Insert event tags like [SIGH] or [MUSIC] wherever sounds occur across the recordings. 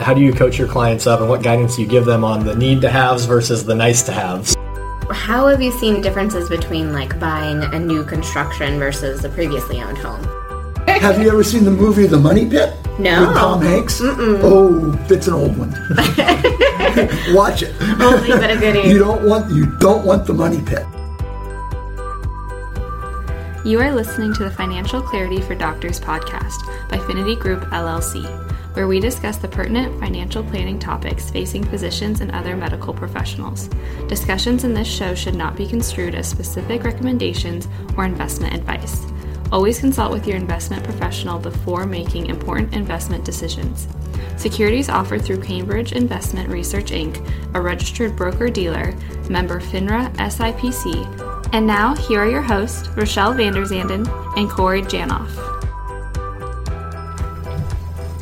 how do you coach your clients up and what guidance do you give them on the need to haves versus the nice to haves? How have you seen differences between like buying a new construction versus a previously owned home? Have you ever seen the movie The Money Pit? No. With Tom Hanks? Oh, it's an old one. [LAUGHS] Watch it. Oh, Oldie but a goodie. You don't want you don't want the money pit. You are listening to the Financial Clarity for Doctors podcast by Finity Group LLC, where we discuss the pertinent financial planning topics facing physicians and other medical professionals. Discussions in this show should not be construed as specific recommendations or investment advice. Always consult with your investment professional before making important investment decisions. Securities offered through Cambridge Investment Research Inc., a registered broker dealer, member FINRA SIPC. And now, here are your hosts, Rochelle Vanderzanden and Corey Janoff.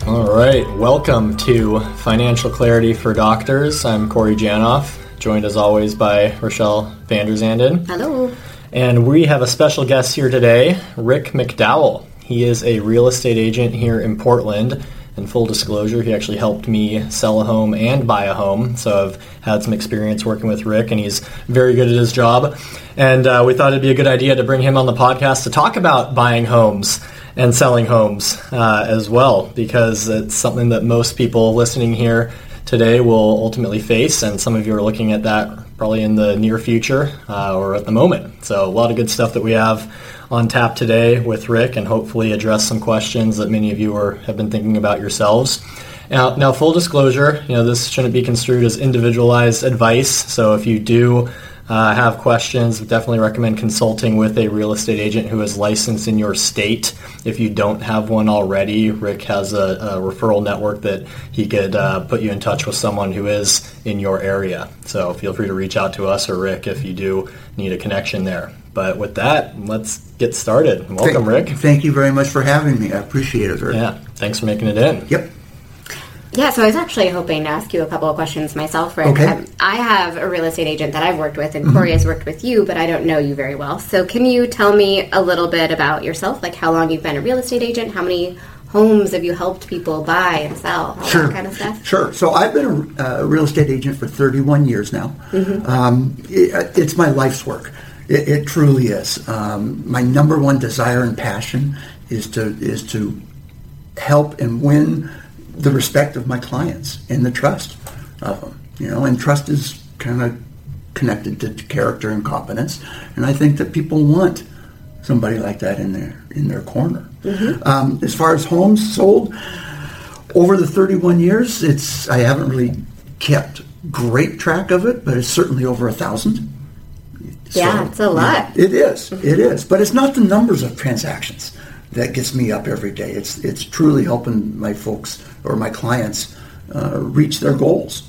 All right, welcome to Financial Clarity for Doctors. I'm Corey Janoff, joined as always by Rochelle Vanderzanden. Hello. And we have a special guest here today, Rick McDowell. He is a real estate agent here in Portland. And full disclosure, he actually helped me sell a home and buy a home. So I've had some experience working with Rick, and he's very good at his job. And uh, we thought it'd be a good idea to bring him on the podcast to talk about buying homes and selling homes uh, as well, because it's something that most people listening here today will ultimately face, and some of you are looking at that probably in the near future uh, or at the moment. So a lot of good stuff that we have on tap today with Rick, and hopefully address some questions that many of you are, have been thinking about yourselves. Now, now, full disclosure, you know this shouldn't be construed as individualized advice. So if you do uh, have questions, definitely recommend consulting with a real estate agent who is licensed in your state. If you don't have one already, Rick has a, a referral network that he could uh, put you in touch with someone who is in your area. So feel free to reach out to us or Rick if you do need a connection there. But with that, let's get started. Welcome, thank, Rick. Thank you very much for having me. I appreciate it. Very. Yeah, thanks for making it in. Yep. Yeah, so I was actually hoping to ask you a couple of questions myself, Rick. Okay. Um, I have a real estate agent that I've worked with, and Corey has worked with you, but I don't know you very well. So can you tell me a little bit about yourself, like how long you've been a real estate agent, how many homes have you helped people buy and sell, Sure. that kind of stuff? Sure. So I've been a, a real estate agent for 31 years now. Um, it, it's my life's work. It, it truly is. Um, my number one desire and passion is to is to help and win the respect of my clients and the trust of them. You know, and trust is kind of connected to character and competence, and I think that people want somebody like that in their in their corner. Um, as far as homes sold, over the 31 years, it's I haven't really kept great track of it, but it's certainly over a thousand. Yeah, it's a lot. It is. It is. But it's not the numbers of transactions that gets me up every day. It's it's truly helping my folks or my clients uh, reach their goals.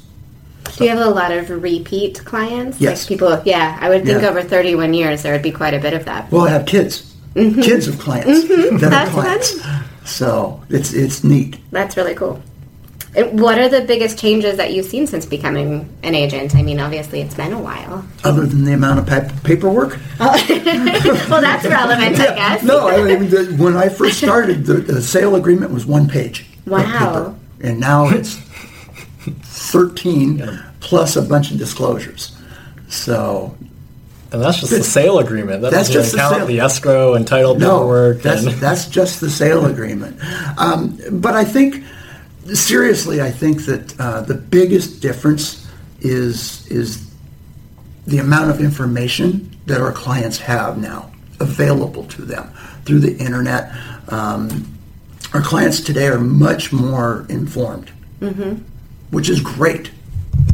Do you have a lot of repeat clients? Yes. Like people, yeah, I would think Yeah. over 31 years there would be quite a bit of that. Well, I have kids, kids of clients that Mm-hmm. That's are clients. So it's it's neat. That's really cool. And what are the biggest changes that you've seen since becoming an agent? I mean, obviously it's been a while. Other than the amount of pa- paperwork, [LAUGHS] Well, that's relevant, I guess. No, I mean, the, when I first started, the, the sale agreement was one page. Wow. And now it's 13 plus a bunch of disclosures. So, And that's just the sale agreement. That That's doesn't just even the count sale. the escrow and title no, paperwork. that's, and, that's just the sale agreement. Um, but I think, seriously, I think that uh, the biggest difference is, is the amount of information that our clients have now available to them through the internet. Um, our clients today are much more informed, which is great.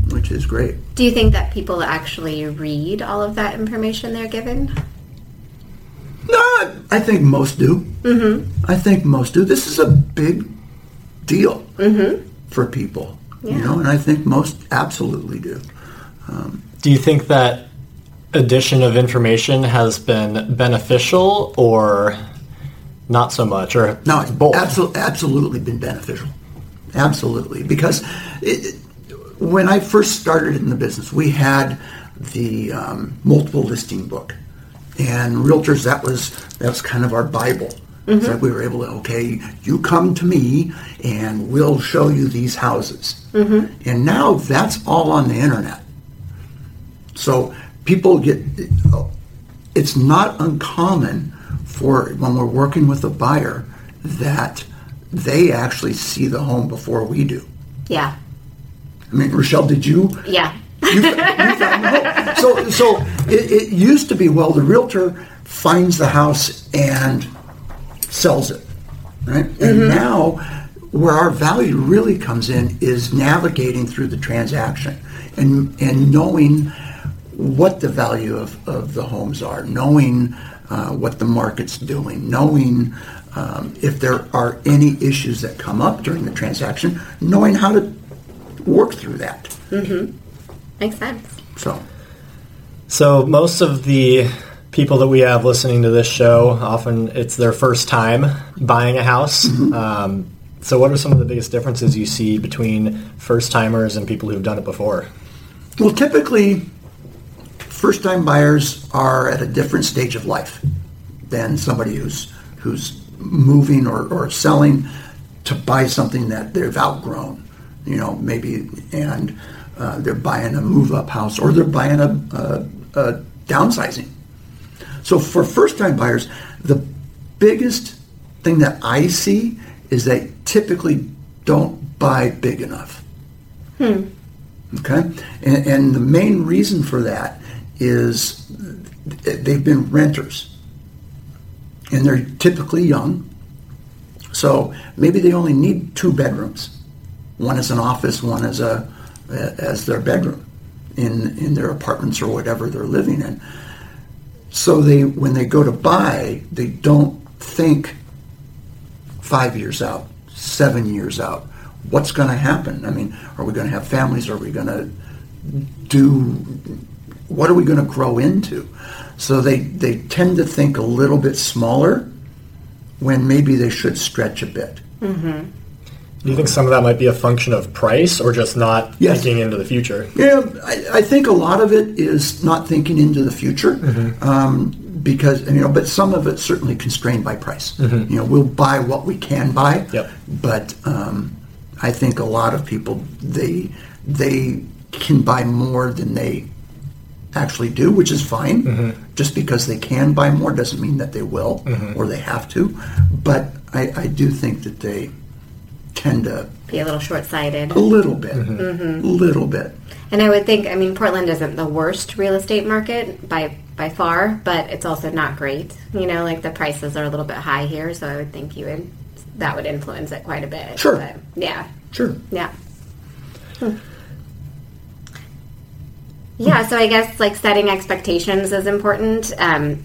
Which is great. Do you think that people actually read all of that information they're given? No, I think most do. Mm-hmm. I think most do. This is a big deal for people, you know, and I think most absolutely do. Do you think that addition of information has been beneficial or not so much, or No, it's both? absolutely, absolutely been beneficial. Absolutely, because it, when I first started in the business, we had the um, multiple listing book, and realtors that was that was kind of our bible Mm-hmm. It's like we were able to, okay, you come to me and we'll show you these houses. Mm-hmm. And now that's all on the internet. So people get, it's not uncommon for when we're working with a buyer that they actually see the home before we do. Yeah. I mean, Rochelle, did you? Yeah. you, you found the home. So, so it, it used to be well, the realtor finds the house and sells it, right? And now, where our value really comes in is navigating through the transaction and and knowing what the value of, of the homes are, knowing uh, what the market's doing, knowing um, if there are any issues that come up during the transaction, knowing how to work through that. Mm-hmm. Makes sense. So. So most of the people that we have listening to this show, often it's their first time buying a house. Um, so what are some of the biggest differences you see between first timers and people who've done it before? Well, typically, first time buyers are at a different stage of life than somebody who's who's moving or, or selling to buy something that they've outgrown. You know, maybe and uh, they're buying a move up house or they're buying a, a, a downsizing. So for first time buyers, the biggest thing that I see is they typically don't buy big enough. Hmm. Okay? And, and the main reason for that is they've been renters. And they're typically young. So maybe they only need two bedrooms. One as an office, one as a as their bedroom in in their apartments or whatever they're living in. So they when they go to buy, they don't think five years out, seven years out. What's going to happen? I mean, are we going to have families? Are we going to do? What are we going to grow into? So they they tend to think a little bit smaller when maybe they should stretch a bit. Mm-hmm. Do you think some of that might be a function of price or just not Yes. thinking into the future? Yeah, I, I think a lot of it is not thinking into the future, um, because you know, but some of it's certainly constrained by price. You know, we'll buy what we can buy, Yep. but um, I think a lot of people they they can buy more than they actually do, which is fine. Just because they can buy more doesn't mean that they will or they have to. But I, I do think that they tend to Be a little short sighted. a little bit, a little bit. And I would think, I mean, Portland isn't the worst real estate market by by far, but it's also not great. You know, like the prices are a little bit high here, so I would think you would that would influence it quite a bit. Sure. But, yeah. Sure. Yeah. Hmm. Yeah, so I guess like setting expectations is important. Um,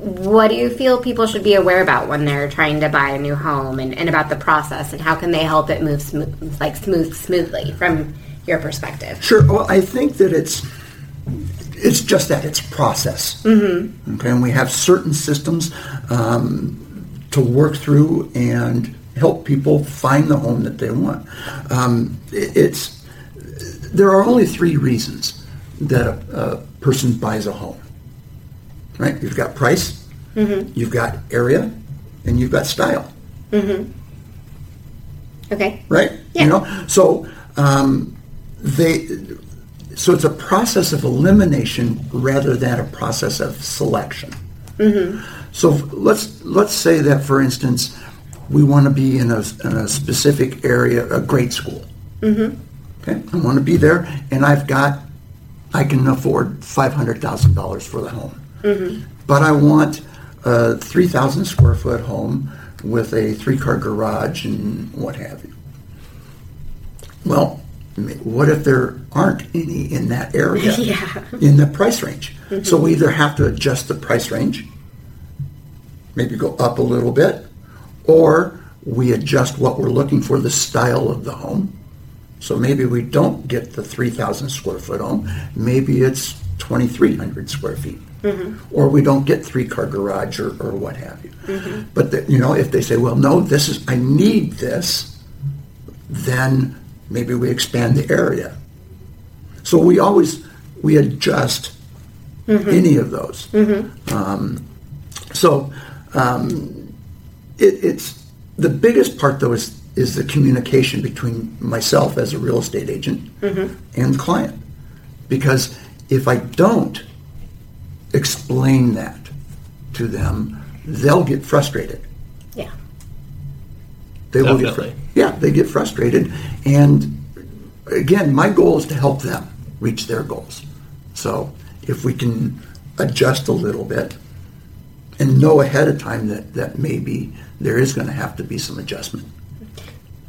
what do you feel people should be aware about when they're trying to buy a new home and, and about the process and how can they help it move smooth, like smooth smoothly from your perspective? Sure. Well, I think that it's it's just that it's process. Mm-hmm. Okay, and we have certain systems um, to work through and help people find the home that they want. Um, it- it's there are only three reasons that a, a person buys a home. Right? You've got price, mm-hmm. you've got area, and you've got style. Mm-hmm. Okay. right? Yeah. You know, so um, they, so it's a process of elimination rather than a process of selection. Mm-hmm. So let's let's say that, for instance, we want to be in a, in a specific area, a grade school. Okay, I want to be there, and I've got, I can afford five hundred thousand dollars for the home, mm-hmm. but I want a three thousand square foot home with a three car garage and what have you. Well, what if there aren't any in that area [LAUGHS] Yeah. in the price range? So mm-hmm. we either have to adjust the price range, maybe go up a little bit, or we adjust what we're looking for, the style of the home. So maybe we don't get the 3,000 square foot home. Maybe it's 2,300 square feet. Or we don't get three car garage or, or what have you. But, the, you know, if they say, well, no, this is, I need this, then maybe we expand the area. So we always, we adjust any of those. Um, so, um, it, it's the biggest part though is is the communication between myself as a real estate agent mm-hmm. and the client. Because if I don't explain that to them, they'll get frustrated. Yeah. They will get Definitely. fr- yeah, they get frustrated, and again, my goal is to help them reach their goals. So if we can adjust a little bit and know ahead of time that that maybe there is going to have to be some adjustment.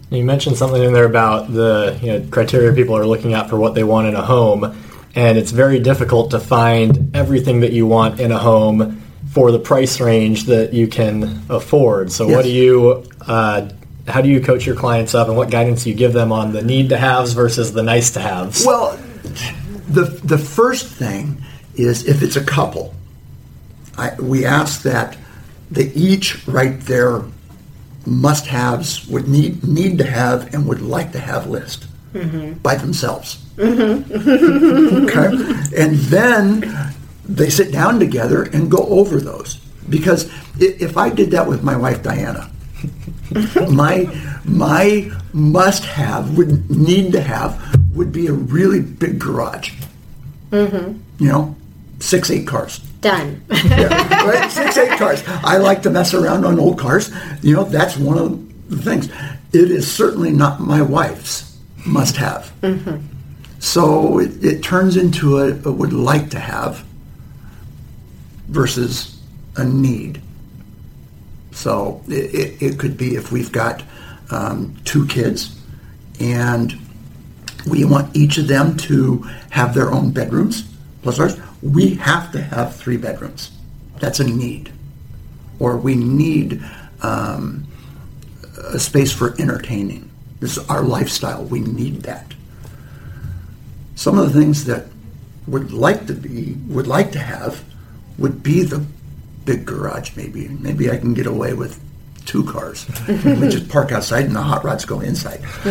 You mentioned something in there about the you know, criteria people are looking at for what they want in a home, and it's very difficult to find everything that you want in a home for the price range that you can afford. So, Yes. what do you, uh, how do you coach your clients up, and what guidance do you give them on the need to haves versus the nice to haves? Well, the the first thing is if it's a couple, I, we ask that they each write their must-haves, would need need to have, and would like to have list by themselves. okay, and then they sit down together and go over those because if I did that with my wife Diana, [LAUGHS] my my must have would need to have would be a really big garage. Mm-hmm. You know, six eight cars. Done. Yeah, right? Six eight cars. I like to mess around on old cars. You know, that's one of the things. It is certainly not my wife's must have. So it, it turns into a, a would like to have versus a need. So it, it, it could be if we've got um, two kids and we want each of them to have their own bedrooms plus ours, we have to have three bedrooms. That's a need. Or we need um, a space for entertaining. This is our lifestyle. We need that. Some of the things that would like to be would like to have would be the big garage maybe. Maybe I can get away with two cars. we just park outside and the hot rods go inside. [LAUGHS]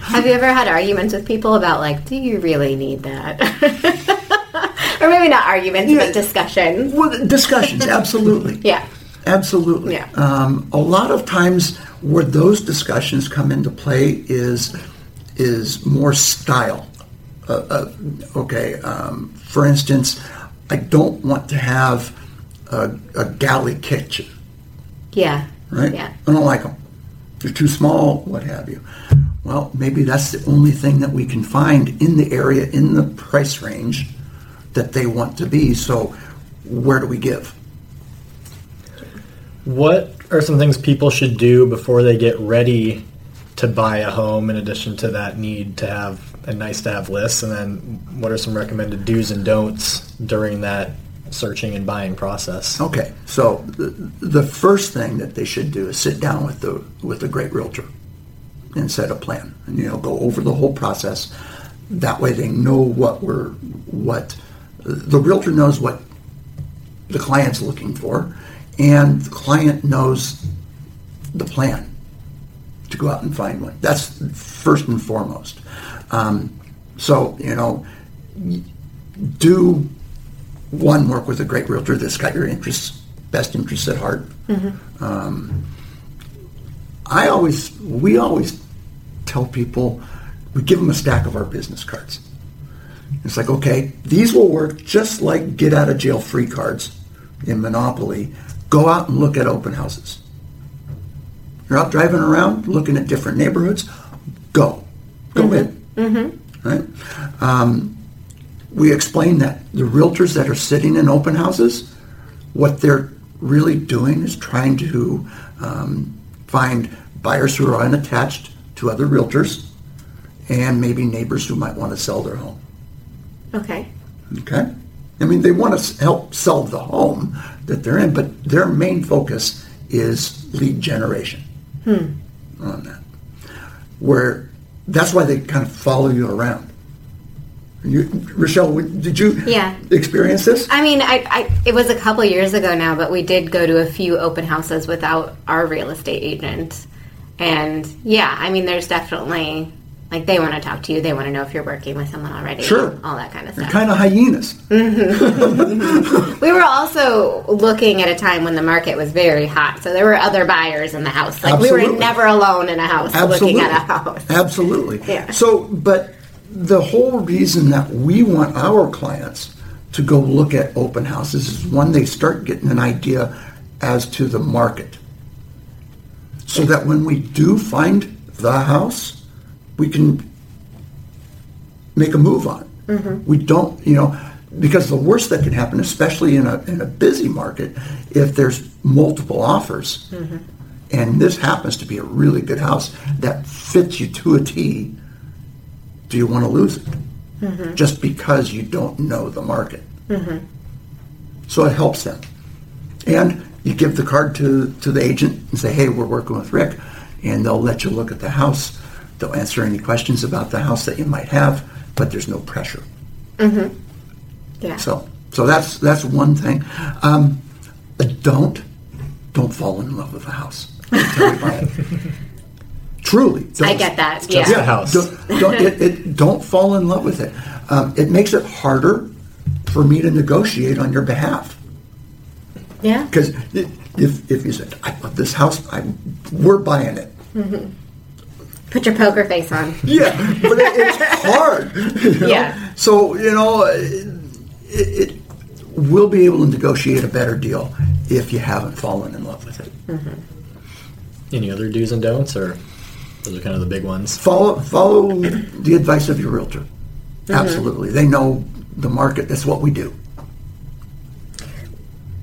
Have you ever had arguments with people about like, do you really need that? [LAUGHS] or maybe not arguments, Yeah. but discussions. Well, discussions, absolutely. [LAUGHS] Yeah. Absolutely. Yeah. Um, a lot of times where those discussions come into play is is more style. Uh, uh, okay. Um, for instance, I don't want to have a, a galley kitchen, Yeah. right? Yeah. I don't like them. They're too small, what have you. Well, maybe that's the only thing that we can find in the area, in the price range that they want to be. So, where do we give? What are some things people should do before they get ready to buy a home in addition to that need to have a nice to have list? And then what are some recommended do's and don'ts during that searching and buying process? Okay, so the, the first thing that they should do is sit down with the with a great realtor and set a plan, and you know go over the whole process. That way, they know what we're what the realtor knows what the client's looking for, and the client knows the plan to go out and find one. That's first and foremost. Um, so you know, do one work with a great realtor that's got your interests best interests at heart. Um, i always we always tell people we give them a stack of our business cards. It's like okay these will work just like get out of jail free cards in monopoly. Go out and look at open houses. You're out driving around looking at different neighborhoods go. Go in. Right? Um, we explain that the realtors that are sitting in open houses, what they're really doing is trying to um, find buyers who are unattached to other realtors and maybe neighbors who might want to sell their home. Okay. Okay? I mean, they want to help sell the home that they're in, but their main focus is lead generation hmm. on that. Where that's why they kind of follow you around. You, Rochelle, did you Yeah. experience this? I mean, I, I it was a couple years ago now, but we did go to a few open houses without our real estate agent. And yeah, I mean, there's definitely Like they want to talk to you. They want to know if you're working with someone already. Sure. All that kind of They're stuff. kind of hyenas. Mm-hmm. [LAUGHS] We were also looking at a time when the market was very hot, so there were other buyers in the house. Like we were never alone in a house Absolutely. looking at a house. Absolutely. Yeah. So, but the whole reason that we want our clients to go look at open houses is when they start getting an idea as to the market. So that when we do find the house, we can make a move on it. We don't, you know, because the worst that can happen, especially in a, in a busy market, if there's multiple offers, mm-hmm. and this happens to be a really good house that fits you to a T, do you want to lose it? Mm-hmm. Just because you don't know the market. Mm-hmm. So it helps them. And you give the card to, to the agent and say, hey, we're working with Rick, and they'll let you look at the house. They'll answer any questions about the house that you might have, but there's no pressure. Mm-hmm. Yeah. So, so that's that's one thing. Um, don't don't fall in love with a house [LAUGHS] until you buy it. Truly, I don't- get that. Just Yeah. a house. Don't don't, it, it, don't fall in love with it. Um, it makes it harder for me to negotiate on your behalf. Yeah. Because if, if you said, I love this house, I, we're buying it. mm-hmm. Put your poker face on. Yeah, but it, it's hard. [LAUGHS] you know? Yeah. So, you know, it, it, we'll be able to negotiate a better deal if you haven't fallen in love with it. Mm-hmm. Any other do's and don'ts, or those are kind of the big ones? Follow, follow the advice of your realtor. Absolutely. They know the market. That's what we do.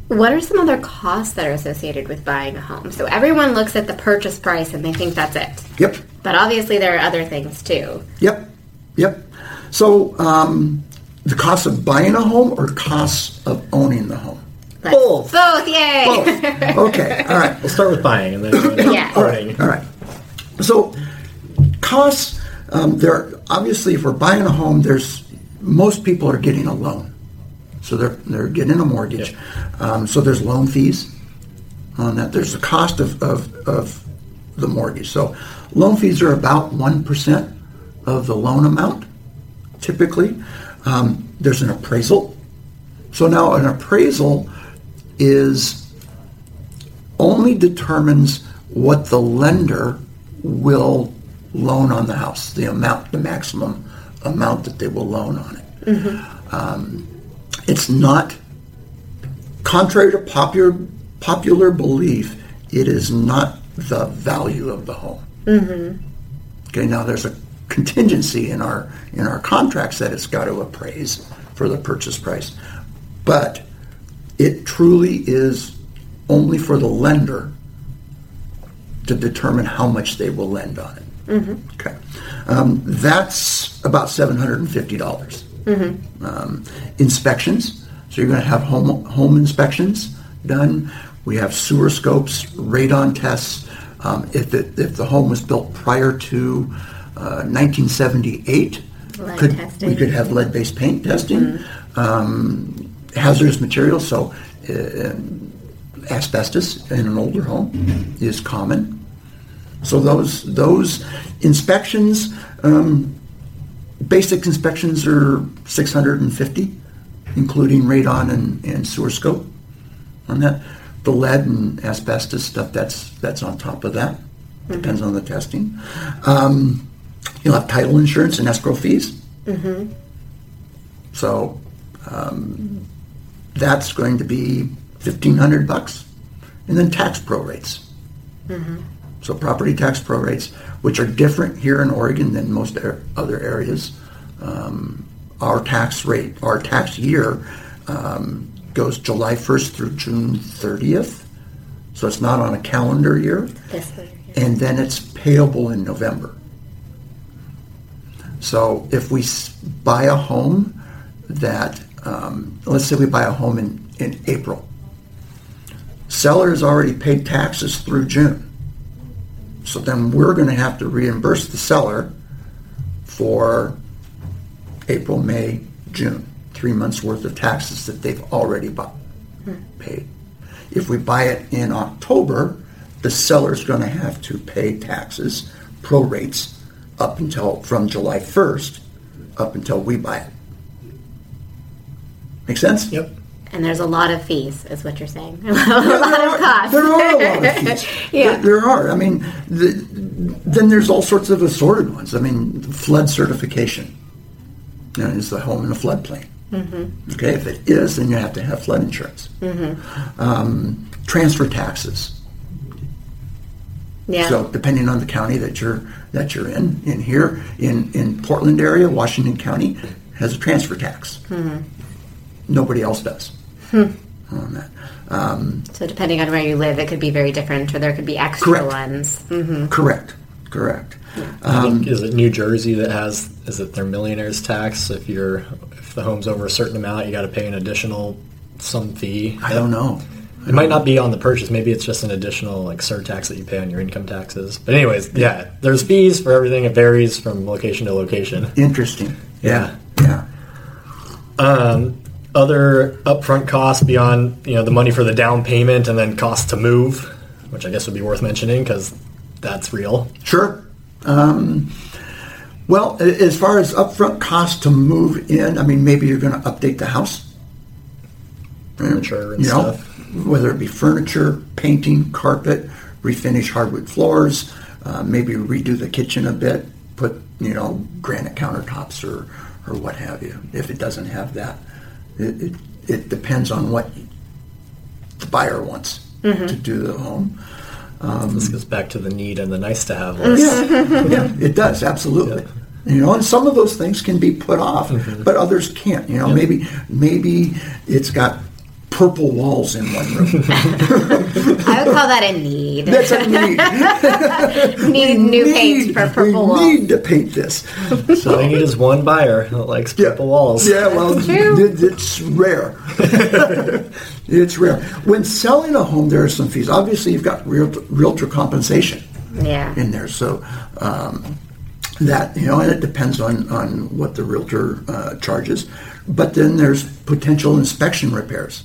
What are some other costs that are associated with buying a home? So everyone looks at the purchase price and they think that's it. Yep. But obviously there are other things too. Yep, yep. So, um, the cost of buying a home or costs of owning the home? Let's- Both. Both, yay! Both. Okay, [LAUGHS] all right. We'll start with buying and then Yeah. owning. All right. So, costs. Um, there obviously, if we're buying a home, there's most people are getting a loan, so they're they're getting a mortgage. Um, so there's loan fees on that. There's the cost of, of, of the mortgage. So loan fees are about one percent of the loan amount, typically. Um, there's an appraisal. So now an appraisal is only determines what the lender will loan on the house, the amount, the maximum amount that they will loan on it. Um, it's not, contrary to popular popular belief, it is not the value of the home. Okay, now there's a contingency in our in our contracts that it's got to appraise for the purchase price, but it truly is only for the lender to determine how much they will lend on it. Okay, um, that's about seven hundred and fifty dollars. Um, inspections. So you're going to have home home inspections done. We have sewer scopes, radon tests. Um, if it, if the home was built prior to uh, 1978, Lead could, testing. we could have lead-based paint testing. Um, hazardous materials. So uh, asbestos in an older home is common. So those those inspections, um, basic inspections are 650, including radon and, and sewer scope on that. The lead and asbestos stuff that's that's on top of that. Depends on the testing. Um, you'll have title insurance and escrow fees. So um, that's going to be fifteen hundred bucks, and then tax prorates. So property tax prorates, which are different here in Oregon than most other areas. Um, our tax rate, our tax year, um, goes July 1st through June 30th. So it's not on a calendar year, year. and then it's payable in November. So if we s- buy a home that, um, let's say we buy a home in, in April, seller has already paid taxes through June. So then we're going to have to reimburse the seller for April, May, June, three months worth of taxes that they've already bought, paid. If we buy it in October, the seller's going to have to pay taxes, prorates up until from July 1st up until we buy it. Make sense? Yep. And there's a lot of fees, is what you're saying. [LAUGHS] a lot of costs. There are a lot of fees. [LAUGHS] Yeah. There, there are. I mean, the, then there's all sorts of assorted ones. I mean, flood certification. You know, is the home in a floodplain? Mm-hmm. Okay, if it is, then you have to have flood insurance. Mm-hmm. Um, transfer taxes. Yeah. So depending on the county that you're that you're in, in here in in Portland area, Washington County has a transfer tax. Mm-hmm. Nobody else does. Hmm. On that. Um, so depending on where you live, it could be very different, or there could be extra Correct. ones. hmm Correct. Correct. I think, is it New Jersey that has is it their millionaire's tax? If you're if the home's over a certain amount, you got to pay an additional some fee. I don't know. It might not be on the purchase. Maybe it's just an additional like surtax that you pay on your income taxes. But anyways, yeah, there's fees for everything. It varies from location to location. Interesting. Yeah. Yeah. Um, other upfront costs beyond you know the money for the down payment and then cost to move, which I guess would be worth mentioning because that's real. Sure. Um, well, as far as upfront cost to move in, I mean, maybe you're going to update the house. Furniture and you know, stuff. whether it be furniture, painting, carpet, refinish hardwood floors, uh, maybe redo the kitchen a bit, put you know granite countertops or or what have you. If it doesn't have that, it it, it depends on what the buyer wants mm-hmm. to do the home. Um, this goes back to the need and the nice to have mm-hmm. list. Yeah, yeah, it does absolutely. You know, and some of those things can be put off, mm-hmm. but others can't. You know, maybe maybe it's got purple walls in one room. [LAUGHS] I would call that a need. That's a need. [LAUGHS] need new paint for purple we walls. need to paint this. All you need is one buyer that likes Yeah. purple walls. Yeah, well, it- it's rare. [LAUGHS] it's rare. When selling a home, there are some fees. Obviously, you've got realtor, realtor compensation Yeah. in there, so um, that you know, and it depends on on what the realtor uh, charges. But then there's potential inspection repairs.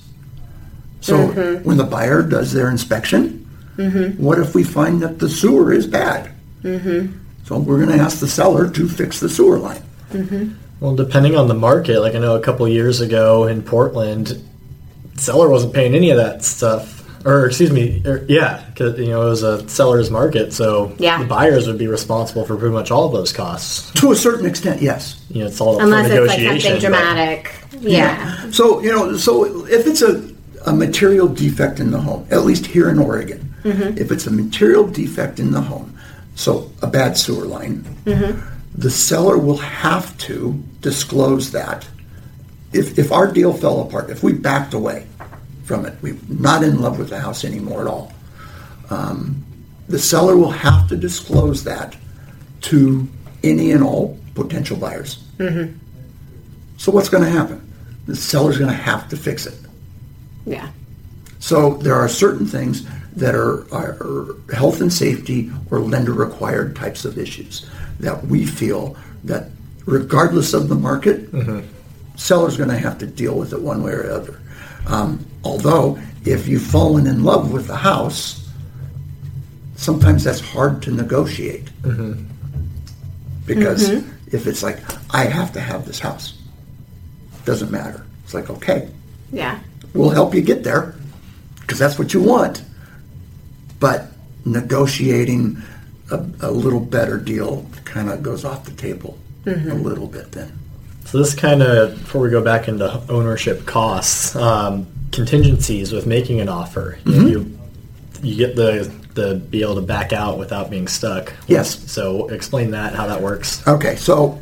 So Mm-hmm. when the buyer does their inspection, what if we find that the sewer is bad? Mm-hmm. So we're going to ask the seller to fix the sewer line. Well, depending on the market, like I know a couple years ago in Portland, seller wasn't paying any of that stuff. Or excuse me, or, yeah, because you know it was a seller's market, so Yeah. the buyers would be responsible for pretty much all of those costs. To a certain extent, yes. You know, it's all up Unless for it's like negotiation. something but- dramatic. Yeah. So you know, so if it's a, a material defect in the home, at least here in Oregon, mm-hmm. if it's a material defect in the home, so a bad sewer line, mm-hmm. the seller will have to disclose that. If if our deal fell apart, if we backed away from it, we're not in love with the house anymore at all. Um, the seller will have to disclose that to any and all potential buyers. Mm-hmm. So what's going to happen? The seller's going to have to fix it. Yeah. So there are certain things that are, are health and safety or lender required types of issues that we feel that regardless of the market, mm-hmm. seller's going to have to deal with it one way or the other. Um, although if you've fallen in love with the house, sometimes that's hard to negotiate. Mm-hmm. Because mm-hmm. if it's like, I have to have this house, doesn't matter. It's like, okay, Yeah. We'll help you get there because that's what you want. But negotiating a, a little better deal kind of goes off the table a little bit then. So this kind of before we go back into ownership costs, um, contingencies with making an offer. You, know, you you get the the be able to back out without being stuck. Yes. So explain that how that works. Okay, so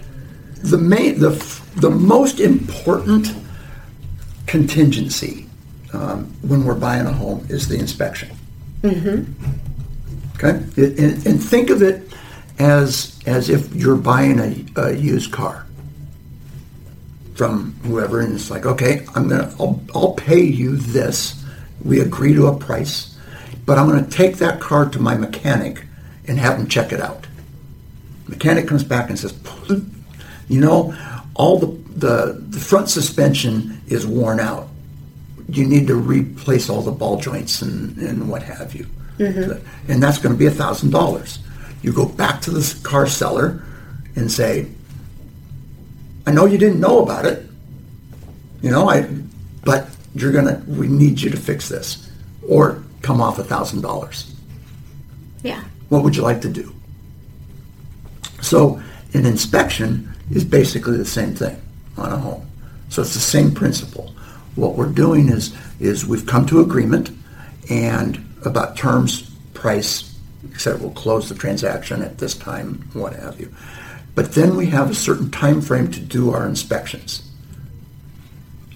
the main, the the most important contingency um, when we're buying a home is the inspection. Okay, It- and, and think of it as as if you're buying a, a used car from whoever, and it's like, okay, I'm gonna, I'll, I'll pay you this. We agree to a price, but I'm gonna take that car to my mechanic and have him check it out. Mechanic comes back and says, you know, all the, the, the front suspension is worn out. You need to replace all the ball joints and, and what have you. Mm-hmm. And that's going to be a thousand dollars. You go back to the car seller and say, I know you didn't know about it. You know, I, but you're gonna, we need you to fix this, or come off a thousand dollars. Yeah. What would you like to do? So an inspection is basically the same thing on a home. So it's the same principle. What we're doing is is we've come to agreement and about terms, price, etc. We'll close the transaction at this time, what have you. But then we have a certain time frame to do our inspections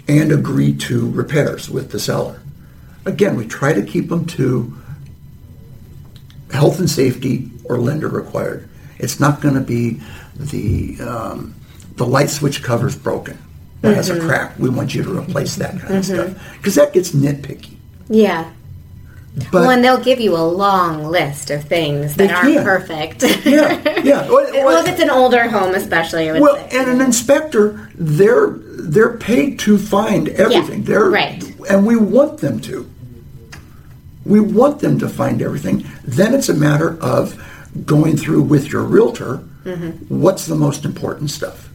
and agree to repairs with the seller. Again, we try to keep them to health and safety or lender required. It's not going to be the um, the light switch cover's broken. It has a crack. We want you to replace that kind of stuff because that gets nitpicky. Yeah. But well, and they'll give you a long list of things that aren't can. perfect. yeah, yeah. [LAUGHS] Well, well, if it's an older home, especially, well, say. and an inspector, they're they're paid to find everything. Yeah, they're right. and we want them to. We want them to find everything. Then it's a matter of going through with your realtor. Mm-hmm. What's the most important stuff?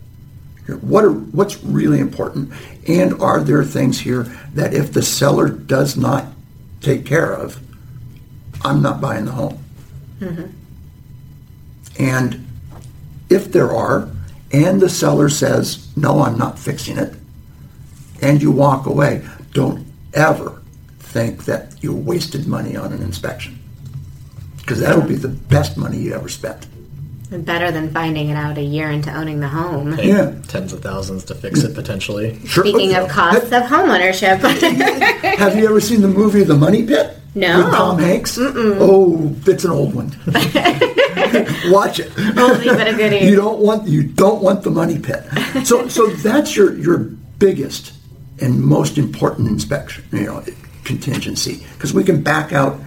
What are what's really important, and are there things here that if the seller does not take care of, I'm not buying the home. Mm-hmm. And if there are, and the seller says, no, I'm not fixing it, and you walk away, don't ever think that you wasted money on an inspection. Because that'll be the best money you ever spent. Better than finding it out a year into owning the home. Pay Yeah. tens of thousands to fix it potentially. Sure. Speaking of costs of homeownership, [LAUGHS] Have you ever seen the movie The Money Pit? No. With Tom Hanks? Oh, it's an old one. [LAUGHS] Watch it. only but a goodie. [LAUGHS] You don't want you don't want the money pit. So so that's your your biggest and most important inspection, you know, contingency because we can back out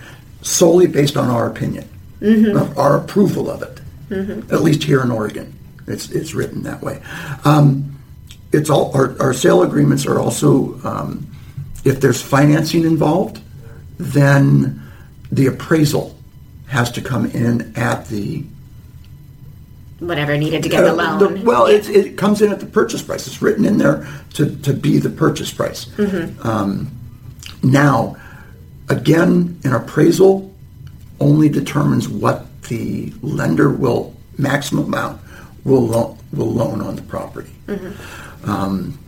solely based on our opinion, of our approval of it. At least here in Oregon, it's it's written that way. Um, it's all our, our sale agreements are also um, if there's financing involved, then the appraisal has to come in at the whatever needed to get the uh, loan. the- well, Yeah. it, it comes in at the purchase price. It's written in there to, to be the purchase price. Um, now, again, an appraisal only determines what the lender will maximum amount will loan, will loan on the property. Um,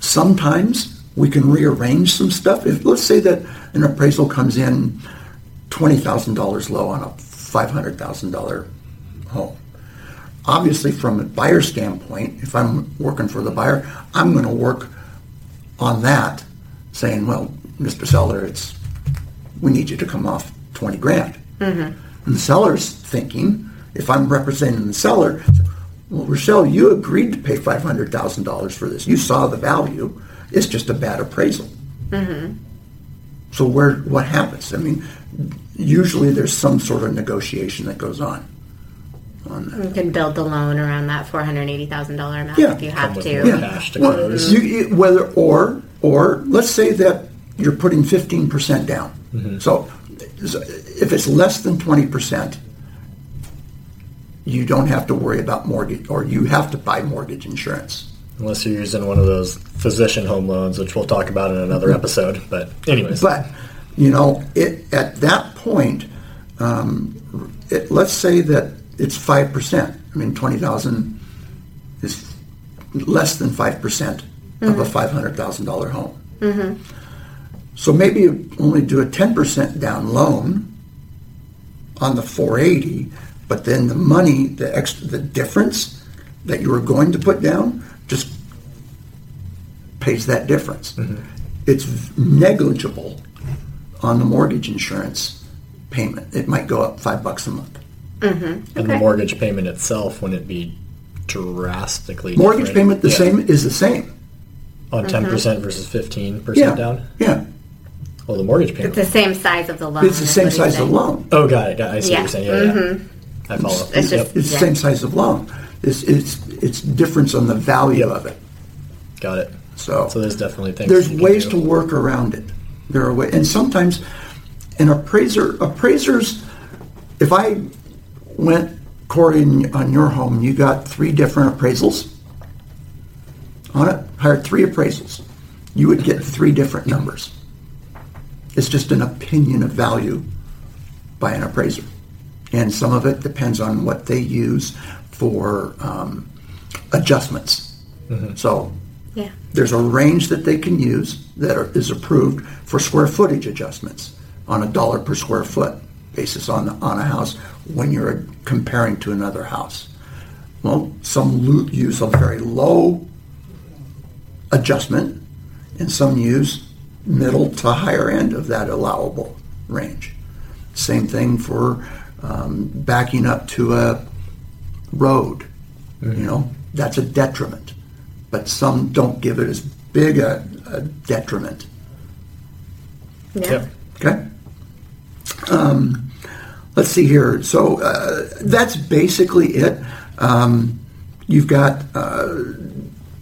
sometimes we can rearrange some stuff. If let's say that an appraisal comes in twenty thousand dollars low on a five hundred thousand dollar home obviously from a buyer standpoint, if I'm working for the buyer, I'm going to work on that, saying, well, Mr. Seller, it's we need you to come off twenty grand. And the seller's thinking, if I'm representing the seller, well, Rochelle, you agreed to pay five hundred thousand dollars for this. You saw the value. It's just a bad appraisal. Mm-hmm. So where what happens? I mean, usually there's some sort of negotiation that goes on. You can build the loan around that four hundred eighty thousand dollar amount Yeah. if you Come have with to. more cash to Well, close. you, you- whether or or let's say that you're putting 15% down. Mm-hmm. So, so if it's less than 20%, you don't have to worry about mortgage or you have to buy mortgage insurance. Unless you're using one of those physician home loans, which we'll talk about in another mm-hmm. episode. But anyways, But you know, it at that point, um, it, let's say that it's five percent. I mean, twenty thousand is less than five percent of a mm-hmm. five hundred thousand dollar home. Mm-hmm. So maybe you only do a ten percent down loan on the four eighty, but then the money, the extra, the difference that you were going to put down, just pays that difference. Mm-hmm. It's negligible on the mortgage insurance payment. It might go up five bucks a month. Mm-hmm. and the mortgage payment itself wouldn't be drastically Mortgage different. payment the Yeah. same is the same. on 10 mm-hmm. percent versus fifteen percent Yeah, down. yeah. Well, the mortgage payment. It's the same size of the loan. It's the same size of saying. loan. oh, got it. Got it. I see Yeah. what you're saying. Yeah, yeah. Mm-hmm. I follow. It's Yep. just- It's the same size of loan. It's it's it's difference on the value Yep. of it. Got it. So, So there's definitely things. there's you can ways do. to work around it. There are ways, and sometimes an appraiser appraisers. If I went Corey, in- on your home, you got three different appraisals on it, hired three appraisals, you would get three different numbers. It's just an opinion of value by an appraiser. And some of it depends on what they use for um, adjustments. So Yeah. there's a range that they can use that are, is approved for square footage adjustments on a dollar per square foot basis on, on a house when you're comparing to another house. Well, some use a very low adjustment and some use middle to higher end of that allowable range. Same thing for um, backing up to a road. You know, that's a detriment. But some don't give it as big a, a detriment. Yeah. Yep. Okay. Um, let's see here. So uh, that's basically it. Um, you've got uh,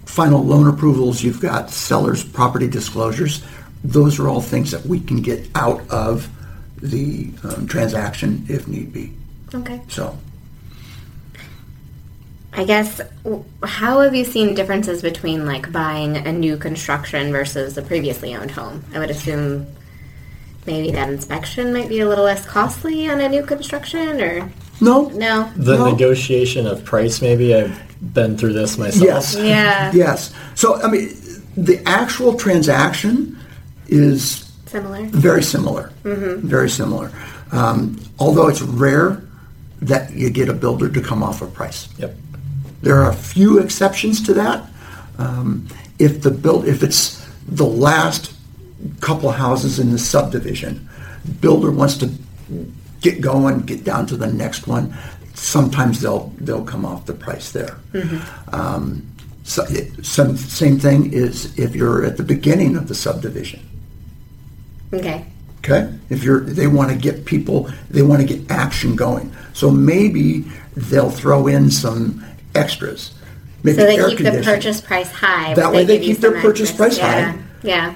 final loan approvals. You've got sellers' property disclosures. Those are all things that we can get out of the um, transaction if need be. Okay. So I guess how have you seen differences between like buying a new construction versus a previously owned home? I would assume maybe that inspection might be a little less costly on a new construction or no, no. The No. negotiation of price, maybe I've been through this myself. Yes. Yeah. yes. So I mean, the actual transaction is Similar. Very similar. Very similar. Um, although it's rare that you get a builder to come off a price. Yep. There are a few exceptions to that. Um, if the build, if it's the last couple houses in the subdivision, builder wants to get going, get down to the next one. Sometimes they'll they'll come off the price there. Um, so, it, some, same thing is if you're at the beginning of the subdivision. Okay. Okay, if you're, they want to get people, they want to get action going. So maybe they'll throw in some extras. Maybe So they keep the purchase price high. That way they give you keep their purchase extras. price high. yeah. Yeah.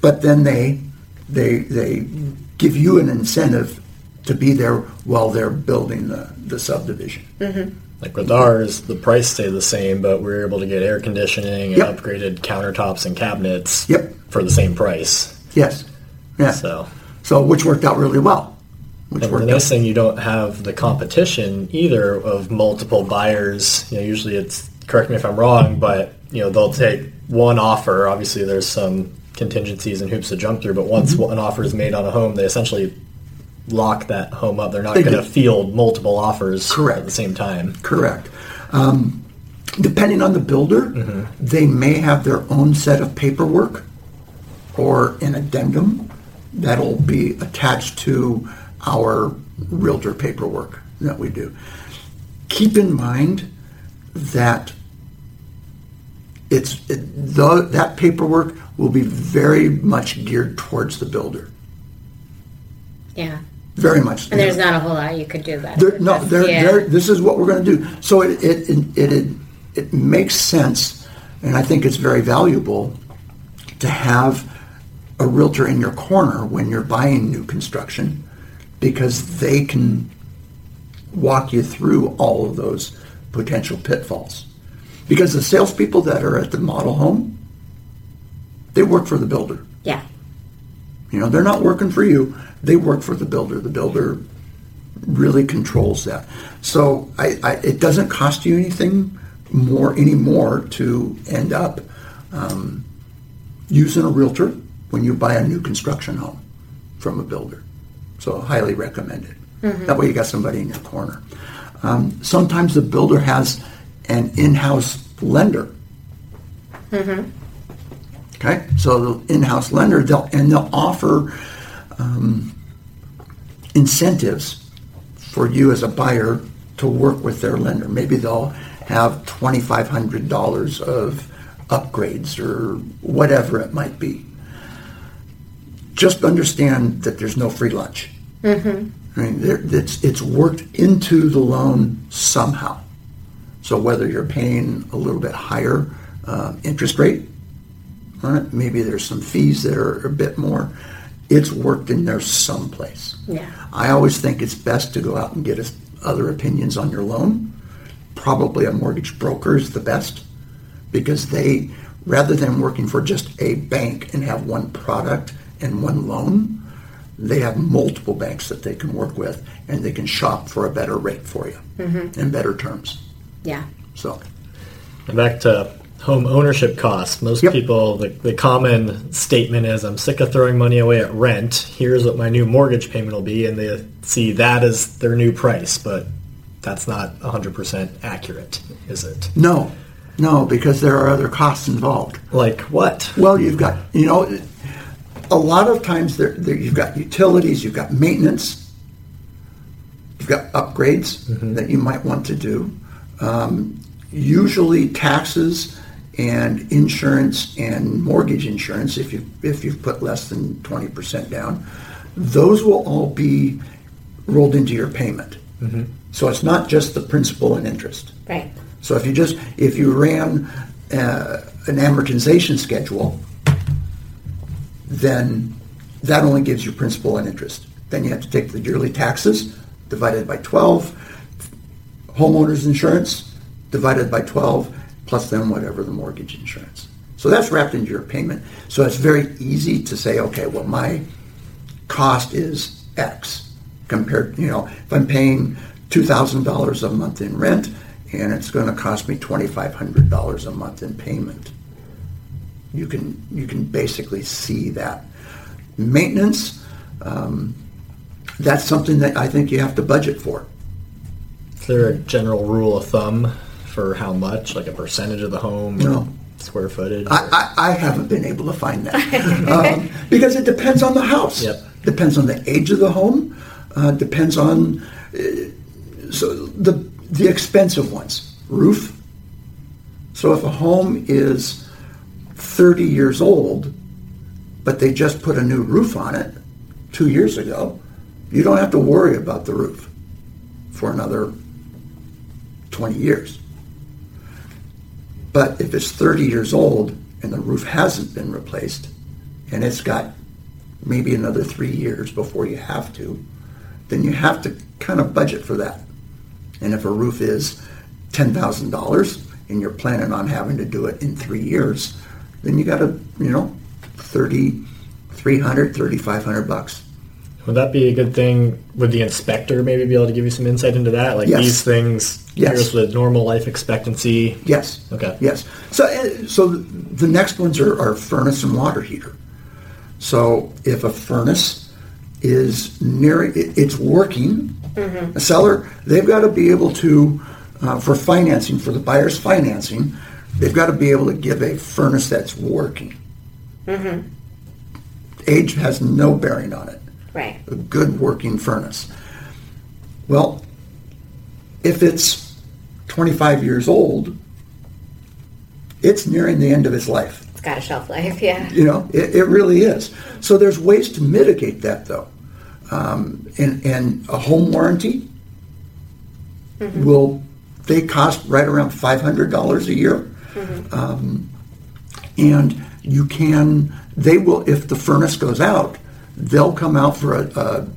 But then they, they, they give you an incentive to be there while they're building the, the subdivision. Mm-hmm. Like with ours, the price stayed the same, but we were able to get air conditioning and Yep. upgraded countertops and cabinets Yep. for the same price. Yes, yeah. So, So, which worked out really well. Which and the nice out. thing, you don't have the competition either of multiple buyers. You know, usually it's correct me if I'm wrong, but you know they'll take one offer. Obviously, there's some contingencies and hoops to jump through, but once Mm-hmm. an offer is made on a home, they essentially lock that home up. They're not They going to field multiple offers Correct. at the same time. Correct. Um, depending on the builder, they may have their own set of paperwork or an addendum that'll be attached to our realtor paperwork that we do. Keep in mind that it's it, the, that paperwork will be very much geared towards the builder. Yeah. Very much. And there's not a whole lot you could do about There, it. no, there, yeah. there, this is what we're going to do. So it, it, it, it, it makes sense, and I think it's very valuable to have a realtor in your corner when you're buying new construction because they can walk you through all of those potential pitfalls. Because the salespeople that are at the model home, they work for the builder. Yeah. You know, they're not working for you. They work for the builder. The builder really controls that. So I, I, it doesn't cost you anything more anymore to end up um, using a realtor when you buy a new construction home from a builder. So highly recommended. That way you got somebody in your corner. Um, sometimes the builder has an in-house lender. Okay, so the in-house lender, they'll and they'll offer um, incentives for you as a buyer to work with their lender. Maybe they'll have twenty five hundred dollars of upgrades or whatever it might be. Just understand that there's no free lunch. I mean, there, it's it's worked into the loan somehow. So whether you're paying a little bit higher uh, interest rate on it, maybe there's some fees that are a bit more. It's worked in there someplace. Yeah. I always think it's best to go out and get a, other opinions on your loan, probably a mortgage broker is the best because they, rather than working for just a bank and have one product and one loan, they have multiple banks that they can work with and they can shop for a better rate for you mm-hmm. and better terms. Yeah. So, And back to home ownership costs. Most Yep. people, the, the common statement is, I'm sick of throwing money away at rent. Here's what my new mortgage payment will be. And they see that as their new price. But that's not 100% accurate, is it? no, no, because there are other costs involved. Like what? Well, you've got, you know, a lot of times there, there you've got utilities, you've got maintenance, you've got upgrades that you might want to do. Um, usually, taxes and insurance and mortgage insurance, if you if you've put less than twenty percent down, those will all be rolled into your payment. So it's not just the principal and interest. Right. So if you just if you ran uh, an amortization schedule, then that only gives you principal and interest. Then you have to take the yearly taxes divided by 12, homeowners insurance divided by 12, plus then whatever the mortgage insurance. So that's wrapped into your payment. So it's very easy to say, okay, well, my cost is X compared, you know, if I'm paying $2,000 a month in rent and it's going to cost me $2,500 a month in payment. You can, you can basically see that. Maintenance, um, that's something that I think you have to budget for. Is there a general rule of thumb for how much, like a percentage of the home, No. square footage? I, I, I haven't been able to find that [LAUGHS] um, because it depends on the house. Yep. Depends on the age of the home. Uh, depends on uh, so the the expensive ones. Roof. So if a home is thirty years old, but they just put a new roof on it two years ago, you don't have to worry about the roof for another twenty years. But if it's 30 years old and the roof hasn't been replaced, and it's got maybe another three years before you have to, then you have to kind of budget for that. And if a roof is $10,000 and you're planning on having to do it in three years, then you got to, you know, 30, 300, 3,500 bucks. Would that be a good thing? Would the inspector maybe be able to give you some insight into that? Like Yes. these things, Yes. here's the normal life expectancy. Yes. Okay. Yes. So, uh, so the next ones are, are furnace and water heater. So if a furnace is near, it's working, a seller, they've got to be able to, uh, for financing, for the buyer's financing, they've got to be able to give a furnace that's working. Age has no bearing on it Right. a good working furnace. Well, if it's 25 years old, it's nearing the end of its life. It's got a shelf life. Yeah. You know, it, it really is. So there's ways to mitigate that, though. Um, and, and a home warranty will, they cost right around $500 a year. Um, and you can, they will, if the furnace goes out, they'll come out for a, a,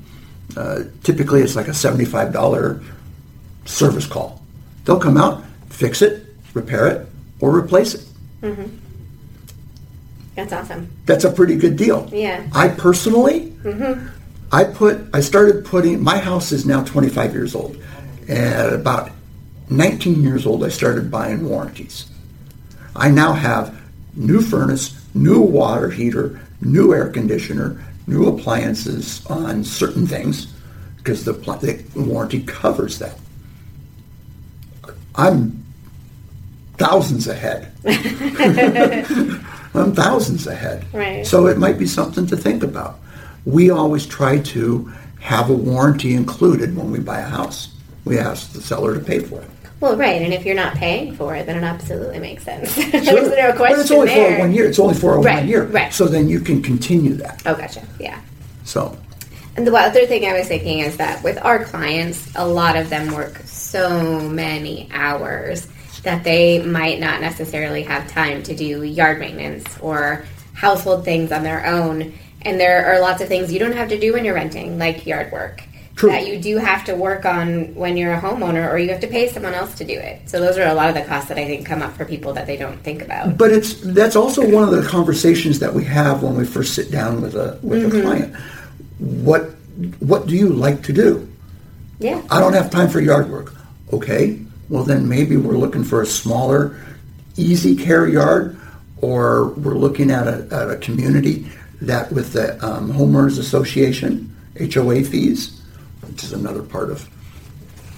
uh, typically it's like a $75 service call. They'll come out, fix it, repair it, or replace it. That's awesome. That's a pretty good deal. Yeah. I personally, Mhm. I put, I started putting, my house is now 25 years old. At about 19 years old, I started buying warranties. I now have new furnace, new water heater, new air conditioner, new appliances on certain things because the, the warranty covers that. I'm thousands ahead. [LAUGHS] I'm thousands ahead. Right. So it might be something to think about. We always try to have a warranty included when we buy a house. We ask the seller to pay for it. Well, right. And if you're not paying for it, then it absolutely makes sense. [LAUGHS] Sure. There's no question but it's only there. for one year. It's only for Right, one year. right. So then you can continue that. Oh, gotcha. Yeah. So And the other thing I was thinking is that with our clients, a lot of them work so many hours that they might not necessarily have time to do yard maintenance or household things on their own. And there are lots of things you don't have to do when you're renting, like yard work. True. that you do have to work on when you're a homeowner, or you have to pay someone else to do it. So those are a lot of the costs that I think come up for people that they don't think about. But it's that's also one of the conversations that we have when we first sit down with a with a client. What what do you like to do? Yeah. I don't have time for yard work. Okay, well then maybe we're looking for a smaller, easy care yard, or we're looking at a, at a community that with the um, homeowners association HOA fees, which is another part of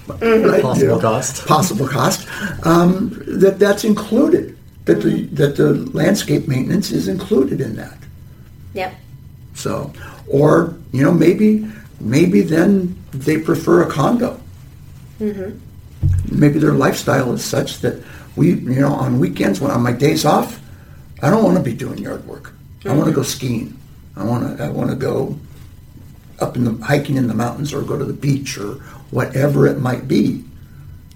right, Possible cost. possible cost um, that that's included. That the that the landscape maintenance is included in that. Yep. So, or you know, maybe maybe then they prefer a condo. Mm-hmm. Maybe their lifestyle is such that we, you know, on weekends when on my days off, I don't want to be doing yard work. I want to go skiing. I want to I want to go up in the hiking in the mountains or go to the beach or whatever it might be.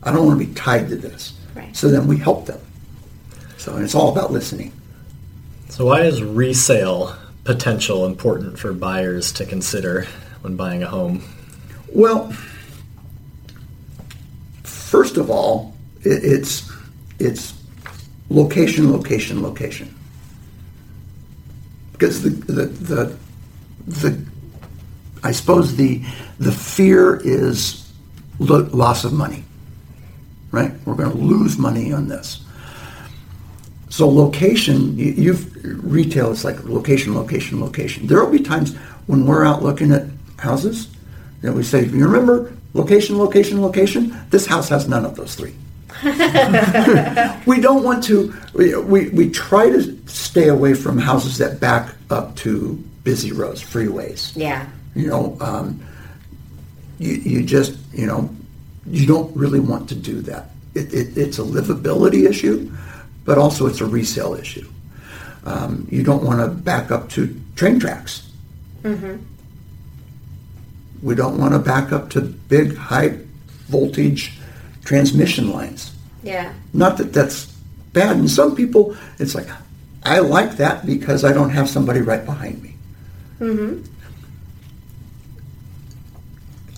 I don't want to be tied to this. Right. So then we help them. So and it's all about listening. So why is resale potential important for buyers to consider when buying a home? Well, first of all, it, it's it's location, location, location. Because the the the, the I suppose the the fear is lo- loss of money. Right? We're going to lose money on this. So location, you, you've retail is like location, location, location. There will be times when we're out looking at houses that we say, "You remember location, location, location? This house has none of those three. [LAUGHS] we don't want to. We, we we try to stay away from houses that back up to busy roads, freeways. Yeah. You know, um, you, you just, you know, you don't really want to do that. It, it, it's a livability issue, but also it's a resale issue. Um, you don't want to back up to train tracks. We don't want to back up to big, high voltage transmission lines. Yeah. Not that that's bad. And some people, it's like, I like that because I don't have somebody right behind me.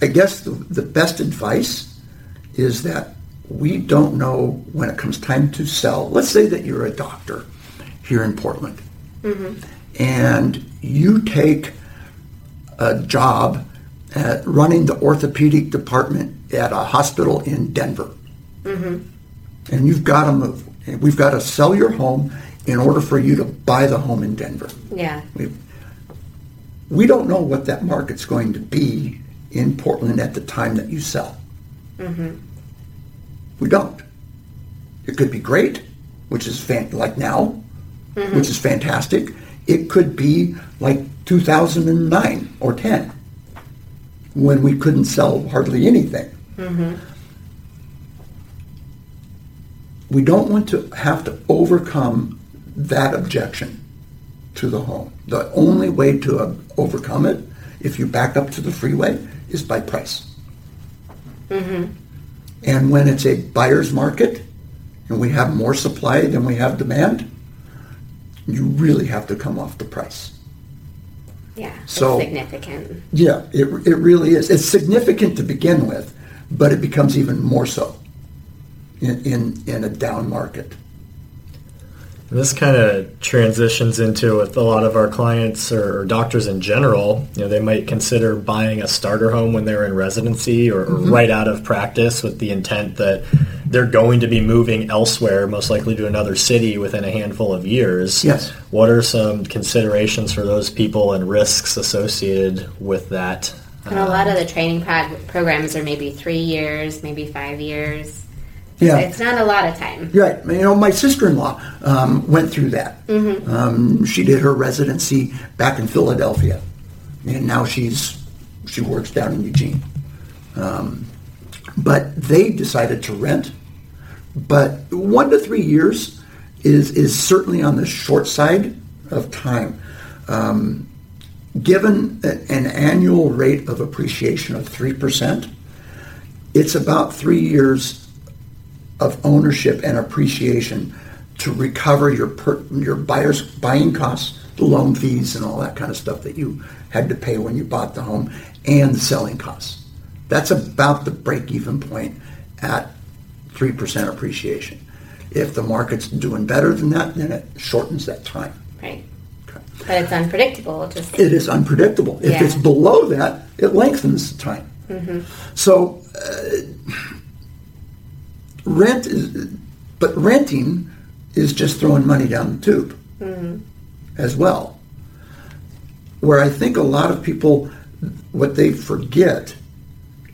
I guess the, the best advice is that we don't know when it comes time to sell. Let's say that you're a doctor here in Portland mm-hmm. and you take a job at running the orthopedic department at a hospital in Denver. Mm-hmm. And you've got to move. And We've got to sell your home in order for you to buy the home in Denver. Yeah. We, we don't know what that market's going to be in Portland at the time that you sell. Mm-hmm. We don't. It could be great, which is fan- like now, mm-hmm. which is fantastic. It could be like 2009 or 10 when we couldn't sell hardly anything. Mm-hmm. We don't want to have to overcome that objection to the home. The only way to uh, overcome it, if you back up to the freeway, is by price. Mm-hmm. And when it's a buyer's market and we have more supply than we have demand, you really have to come off the price. Yeah. So- significant. Yeah, it, it really is. It's significant to begin with, but it becomes even more so in, in, in a down market. This kind of transitions into with a lot of our clients or, or doctors in general. You know, they might consider buying a starter home when they're in residency or, or mm-hmm. right out of practice with the intent that they're going to be moving elsewhere, most likely to another city within a handful of years. Yes. What are some considerations for those people and risks associated with that? And a lot um, of the training prog- programs are maybe three years, maybe five years. Yeah. It's not a lot of time. Right. You know, my sister-in-law um, went through that. Um, she did her residency back in Philadelphia, and now she's she works down in Eugene. Um, but they decided to rent. But one to three years is is certainly on the short side of time. Um, given an annual rate of appreciation of three percent, it's about three years of ownership and appreciation to recover your per, your buyer's buying costs, the loan fees, and all that kind of stuff that you had to pay when you bought the home, and the selling costs. That's about the break-even point at 3% appreciation. If the market's doing better than that, then it shortens that time. Right. Okay. But it's unpredictable. Just It is unpredictable. If it's below that, it lengthens the time. So uh, rent is, but renting is just throwing money down the tube mm-hmm. as well. Where I think a lot of people, what they forget,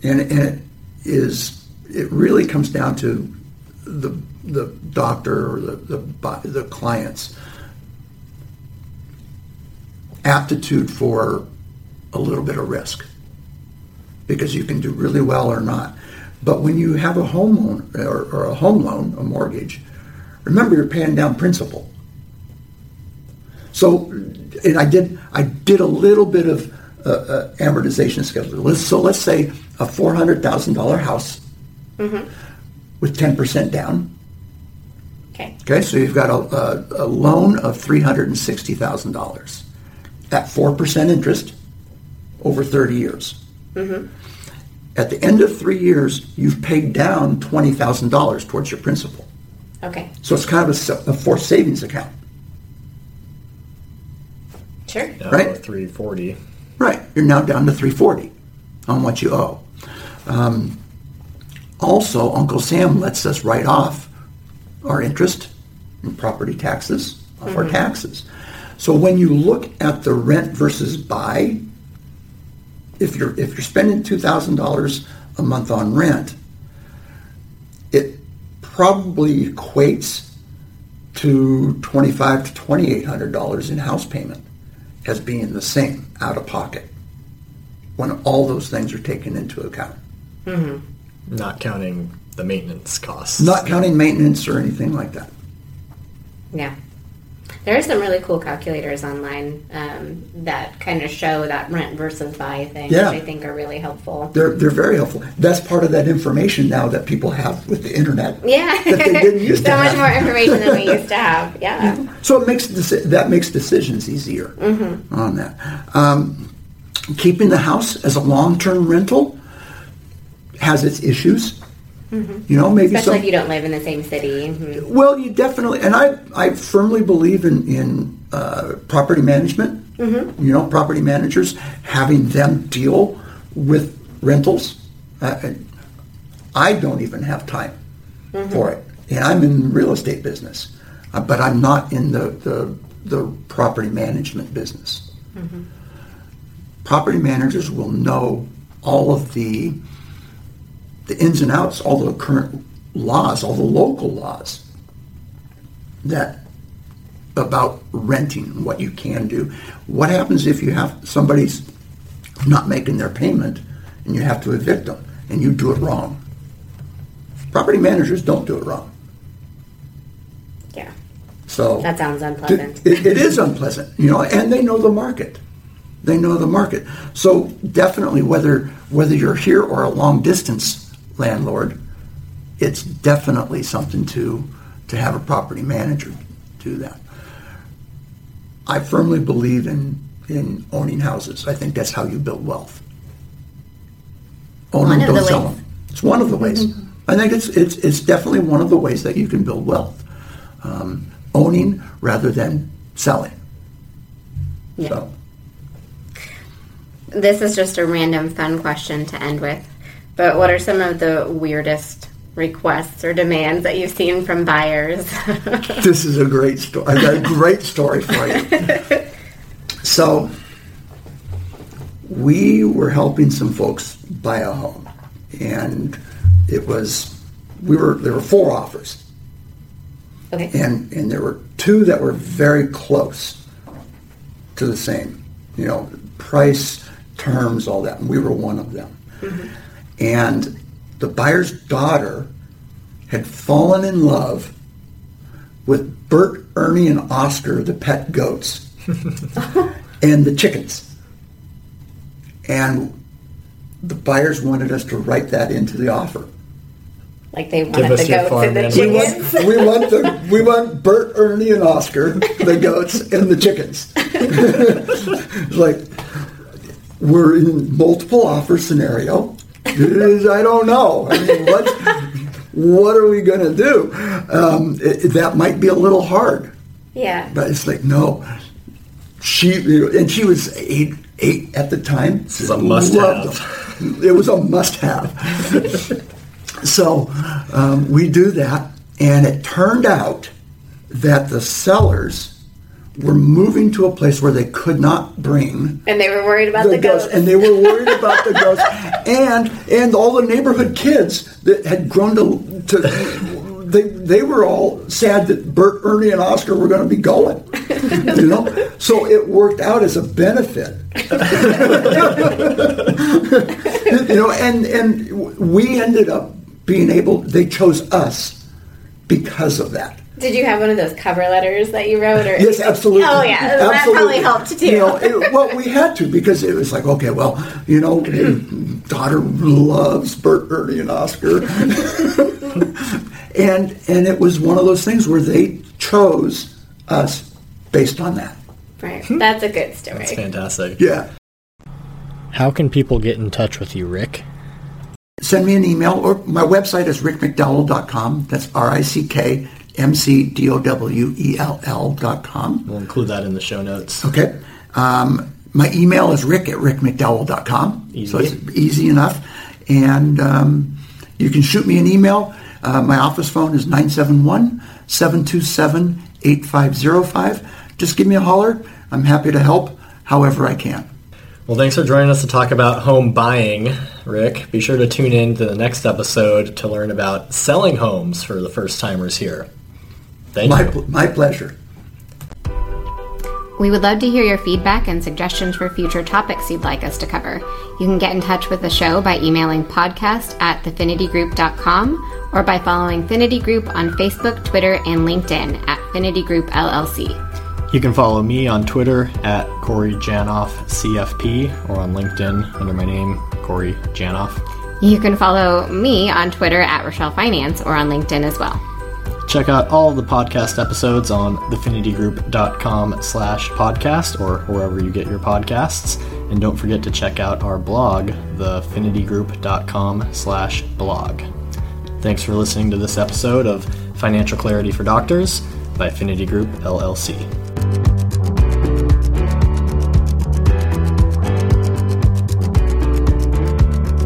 and, and it is, it really comes down to the the doctor or the the, the clients aptitude for a little bit of risk because you can do really well or not. But when you have a home loan or, or a home loan, a mortgage, remember you're paying down principal. So, and I did I did a little bit of uh, uh, amortization schedule. So let's say a four hundred thousand dollar house with ten percent down. okay. Okay, so you've got a, a, a loan of three hundred and sixty thousand dollars at four percent interest over thirty years. At the end of three years, you've paid down twenty thousand dollars towards your principal. Okay. So it's kind of a, a forced savings account, Sure. Now Right. 340. right? You're now down to three forty on what you owe. Um, also, Uncle Sam lets us write off our interest and property taxes off our taxes. So when you look at the rent versus buy, if you're if you're spending two thousand dollars a month on rent, it probably equates to twenty five to twenty eight hundred dollars in house payment as being the same out of pocket when all those things are taken into account. Mm-hmm. Not counting the maintenance costs. Not counting maintenance or anything like that. Yeah. There are some really cool calculators online um, that kind of show that rent versus buy thing, Yeah. which I think are really helpful. They're, they're very helpful. That's part of that information now that people have with the internet. Yeah. That they didn't [LAUGHS] used so to much have. more information than we used to [LAUGHS] have. Yeah. So it makes deci- that makes decisions easier Mm-hmm. on that. Um, keeping the house as a long-term rental has its issues. You know, maybe Mm-hmm. Especially some, if you don't live in the same city. Mhm. Well, you definitely, and I, I firmly believe in in uh, property management. Mm-hmm. You know, property managers having them deal with rentals. Uh, I don't even have time Mm-hmm. for it, and I'm in the real estate business, uh, but I'm not in the the, the property management business. Mm-hmm. Property managers will know all of the the ins and outs, all the current laws, all the local laws that about renting, what you can do. What happens if you have somebody's not making their payment and you have to evict them and you do it wrong? Property managers don't do it wrong. Yeah. So That sounds unpleasant. it, it is unpleasant, you know, and they know the market. They know the market. So definitely, whether whether you're here or a long distance landlord, it's definitely something to to have a property manager do that. I firmly believe in in owning houses. I think that's how you build wealth. Own one them, don't the sell ways. them. It's one of the ways. I think it's it's it's definitely one of the ways that you can build wealth. Um, owning rather than selling. Yeah. So This is just a random fun question to end with. But what are some of the weirdest requests or demands that you've seen from buyers? [LAUGHS] this is a great story. I got a great story for you. [LAUGHS] So we were helping some folks buy a home, and it was we were there were four offers, okay. and and there were two that were very close to the same, you know, price, terms, all that, and we were one of them. Mm-hmm. And the buyer's daughter had fallen in love with Bert, Ernie, and Oscar, the pet goats, [LAUGHS] and the chickens. And the buyers wanted us to write that into the offer. Like they wanted the goats and the farm We chickens. want, we want the [LAUGHS] we want Bert, Ernie, and Oscar, the goats, and the chickens. [LAUGHS] Like we're in multiple offer scenario. I don't know. I mean, what, what are we going to do? Um, it, that might be a little hard. Yeah. But it's like, no. She, and she was eight, eight at the time. This is a must have. It was a must have. [LAUGHS] so um, we do that, and it turned out that the sellers were moving to a place where they could not bring And they were worried about the, the ghosts, ghosts. and they were [LAUGHS] worried about the ghosts, and and all the neighborhood kids that had grown to to they they were all sad that Bert, Ernie, and Oscar were going to be going, you know. So it worked out as a benefit, [LAUGHS] you know, and and we ended up being able. They chose us because of that. Did you have one of those cover letters that you wrote? Or Yes, absolutely. Oh yeah, that probably helped too. You know, it, well, we had to because it was like, okay, well, you know, [CLEARS THROAT] daughter loves Bert, Ernie, and Oscar, [LAUGHS] and and it was one of those things where they chose us based on that. right. That's a good story. That's fantastic. Yeah. How can people get in touch with you, Rick? Send me an email or my website is rickmcdowell.com. That's R I C K M C D O W E L L dot com. We'll include that in the show notes. Okay. Um, my email is rick at rickmcdowell.com. Easy. So it's easy enough. And um, you can shoot me an email. Uh, my office phone is 971 727 8505. Just give me a holler. I'm happy to help however I can. Well, thanks for joining us to talk about home buying, Rick. Be sure to tune in to the next episode to learn about selling homes for the first timers here. Thank My, you. pl- my pleasure. We would love to hear your feedback and suggestions for future topics you'd like us to cover. You can get in touch with the show by emailing podcast at thefinitygroup.com or by following Finity Group on Facebook, Twitter, and LinkedIn at Finity Group LLC. You can follow me on Twitter at Corey Janoff CFP or on LinkedIn under my name, Corey Janoff. You can follow me on Twitter at Rochelle Finance or on LinkedIn as well. Check out all the podcast episodes on thefinitygroup.com slash podcast or wherever you get your podcasts. And don't forget to check out our blog, thefinitygroup.com slash blog. Thanks for listening to this episode of Financial Clarity for Doctors by Affinity Group LLC.